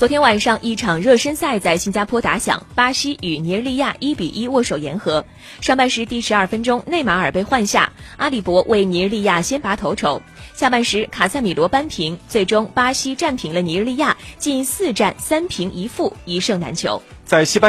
昨天晚上一场热身赛在新加坡打响巴西与尼日利亚一比一握手言和上半时第十二分钟内马尔被换下阿里博为尼日利亚先拔头筹下半时卡塞米罗扳平最终巴西战平了尼日利亚近四战三平一负一胜难求。在西班